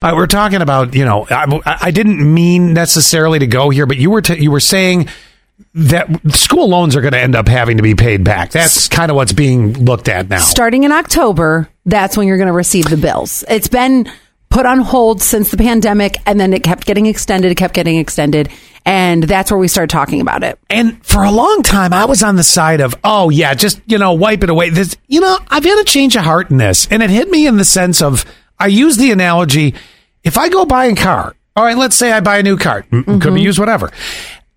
Uh, we're talking about, you know, I, I didn't mean necessarily to go here, but you were t- you were saying that school loans are going to end up having to be paid back. That's kind of what's being looked at now. Starting in October, that's when you're going to receive the bills. It's been put on hold since the pandemic, and then it kept getting extended. It kept getting extended, and that's where we started talking about it. And for a long time, I was on the side of, oh yeah, just you know, wipe it away. This, you know, I've had a change of heart in this, and it hit me in the sense of, I use the analogy: if I go buy a car, all right, let's say I buy a new car, mm-hmm. could be used whatever.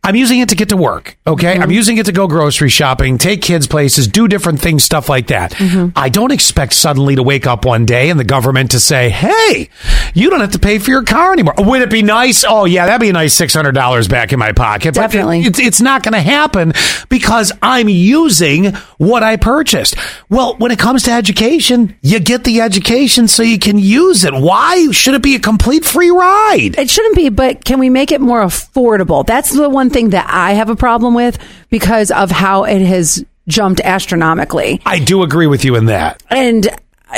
I'm using it to get to work. Okay. Mm-hmm. I'm using it to go grocery shopping, take kids places, do different things, stuff like that. Mm-hmm. I don't expect suddenly to wake up one day and the government to say, Hey, you don't have to pay for your car anymore. Would it be nice? Oh yeah, that'd be a nice $600 back in my pocket. Definitely. But it, it's not going to happen because I'm using what I purchased. Well, when it comes to education, you get the education so you can use it. Why should it be a complete free ride? It shouldn't be, but can we make it more affordable? That's the one thing that I have a problem with because of how it has jumped astronomically. I do agree with you in that. And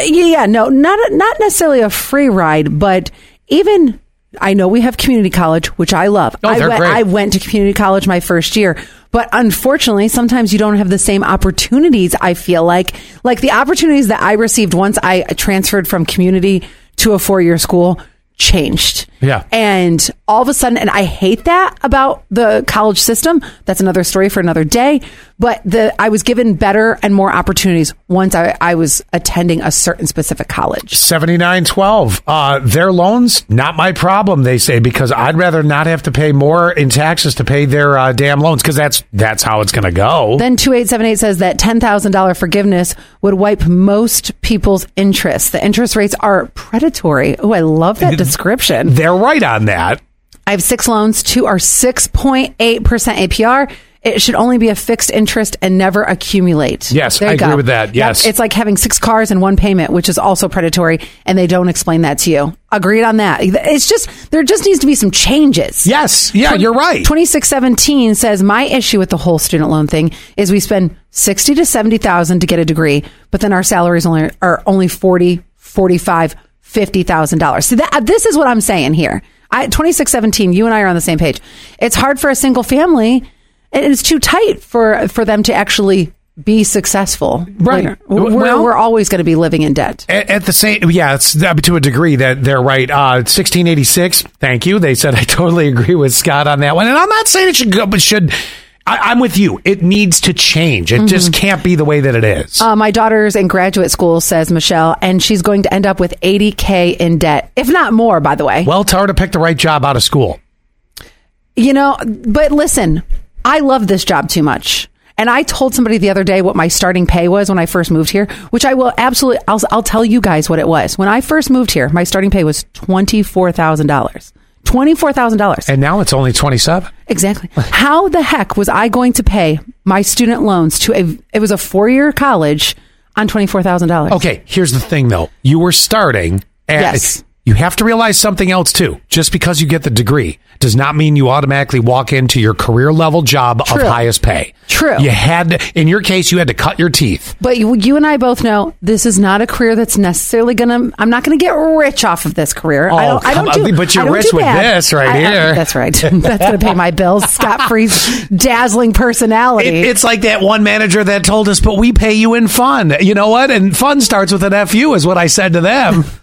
yeah, no, not not necessarily a free ride, but even I know we have community college, which I love. Oh, I, they're went, great. I went to community college my first year, but unfortunately, sometimes you don't have the same opportunities. I feel like, like the opportunities that I received once I transferred from community to a four year school changed. Yeah. And all of a sudden, and I hate that about the college system. That's another story for another day. But the I was given better and more opportunities once I, I was attending a certain specific college. 7912. Uh, their loans, not my problem, they say, because I'd rather not have to pay more in taxes to pay their uh, damn loans, because that's that's how it's going to go. Then 2878 says that $10,000 forgiveness would wipe most people's interest. The interest rates are predatory. Oh, I love that description. They're right on that. I have six loans. Two are 6.8% APR. It should only be a fixed interest and never accumulate. Yes, I you agree with that. Yep. Yes. It's like having six cars and one payment, which is also predatory, and they don't explain that to you. Agreed on that. It's just, there just needs to be some changes. Yes. Yeah, you're right. 2617 says my issue with the whole student loan thing is we spend 60 to 70,000 to get a degree, but then our salaries only are only 40, 45, 50,000 dollars. See that this is what I'm saying here. I 2617 you and I are on the same page. It's hard for a single family and it's too tight for for them to actually be successful. Right. later. We're, Well- we're always going to be living in debt. At, at the same, yeah, it's uh, to a degree that they're right. Uh, 1686. Thank you. They said I totally agree with Scott on that one, and I'm not saying it should go, but should. I, I'm with you. It needs to change. It just can't be the way that it is. Uh, my daughter's in graduate school, says Michelle, and she's going to end up with 80K in debt, if not more, by the way. well, tell her to pick the right job out of school. You know, but listen, I love this job too much. And I told somebody the other day what my starting pay was when I first moved here, which I will absolutely, I'll, I'll tell you guys what it was. When I first moved here, my starting pay was $24,000. $24,000. And now it's only 27. Exactly. How the heck was I going to pay my student loans to a, it was a four year college on $24,000? Okay, here's the thing though. You were starting at Yes. You have to realize something else too. Just because you get the degree does not mean you automatically walk into your career level job of highest pay. True. You had to, in your case you had to cut your teeth. But you, you and I both know this is not a career that's necessarily going to. I'm not going to get rich off of this career. I Oh, don't. I don't do. but you're rich with bad. this right I- I- here. that's right. that's going to pay my bills. Scott Free's dazzling personality. It, it's like that one manager that told us, but we pay you in fun. You know what? And fun starts with an FU is what I said to them.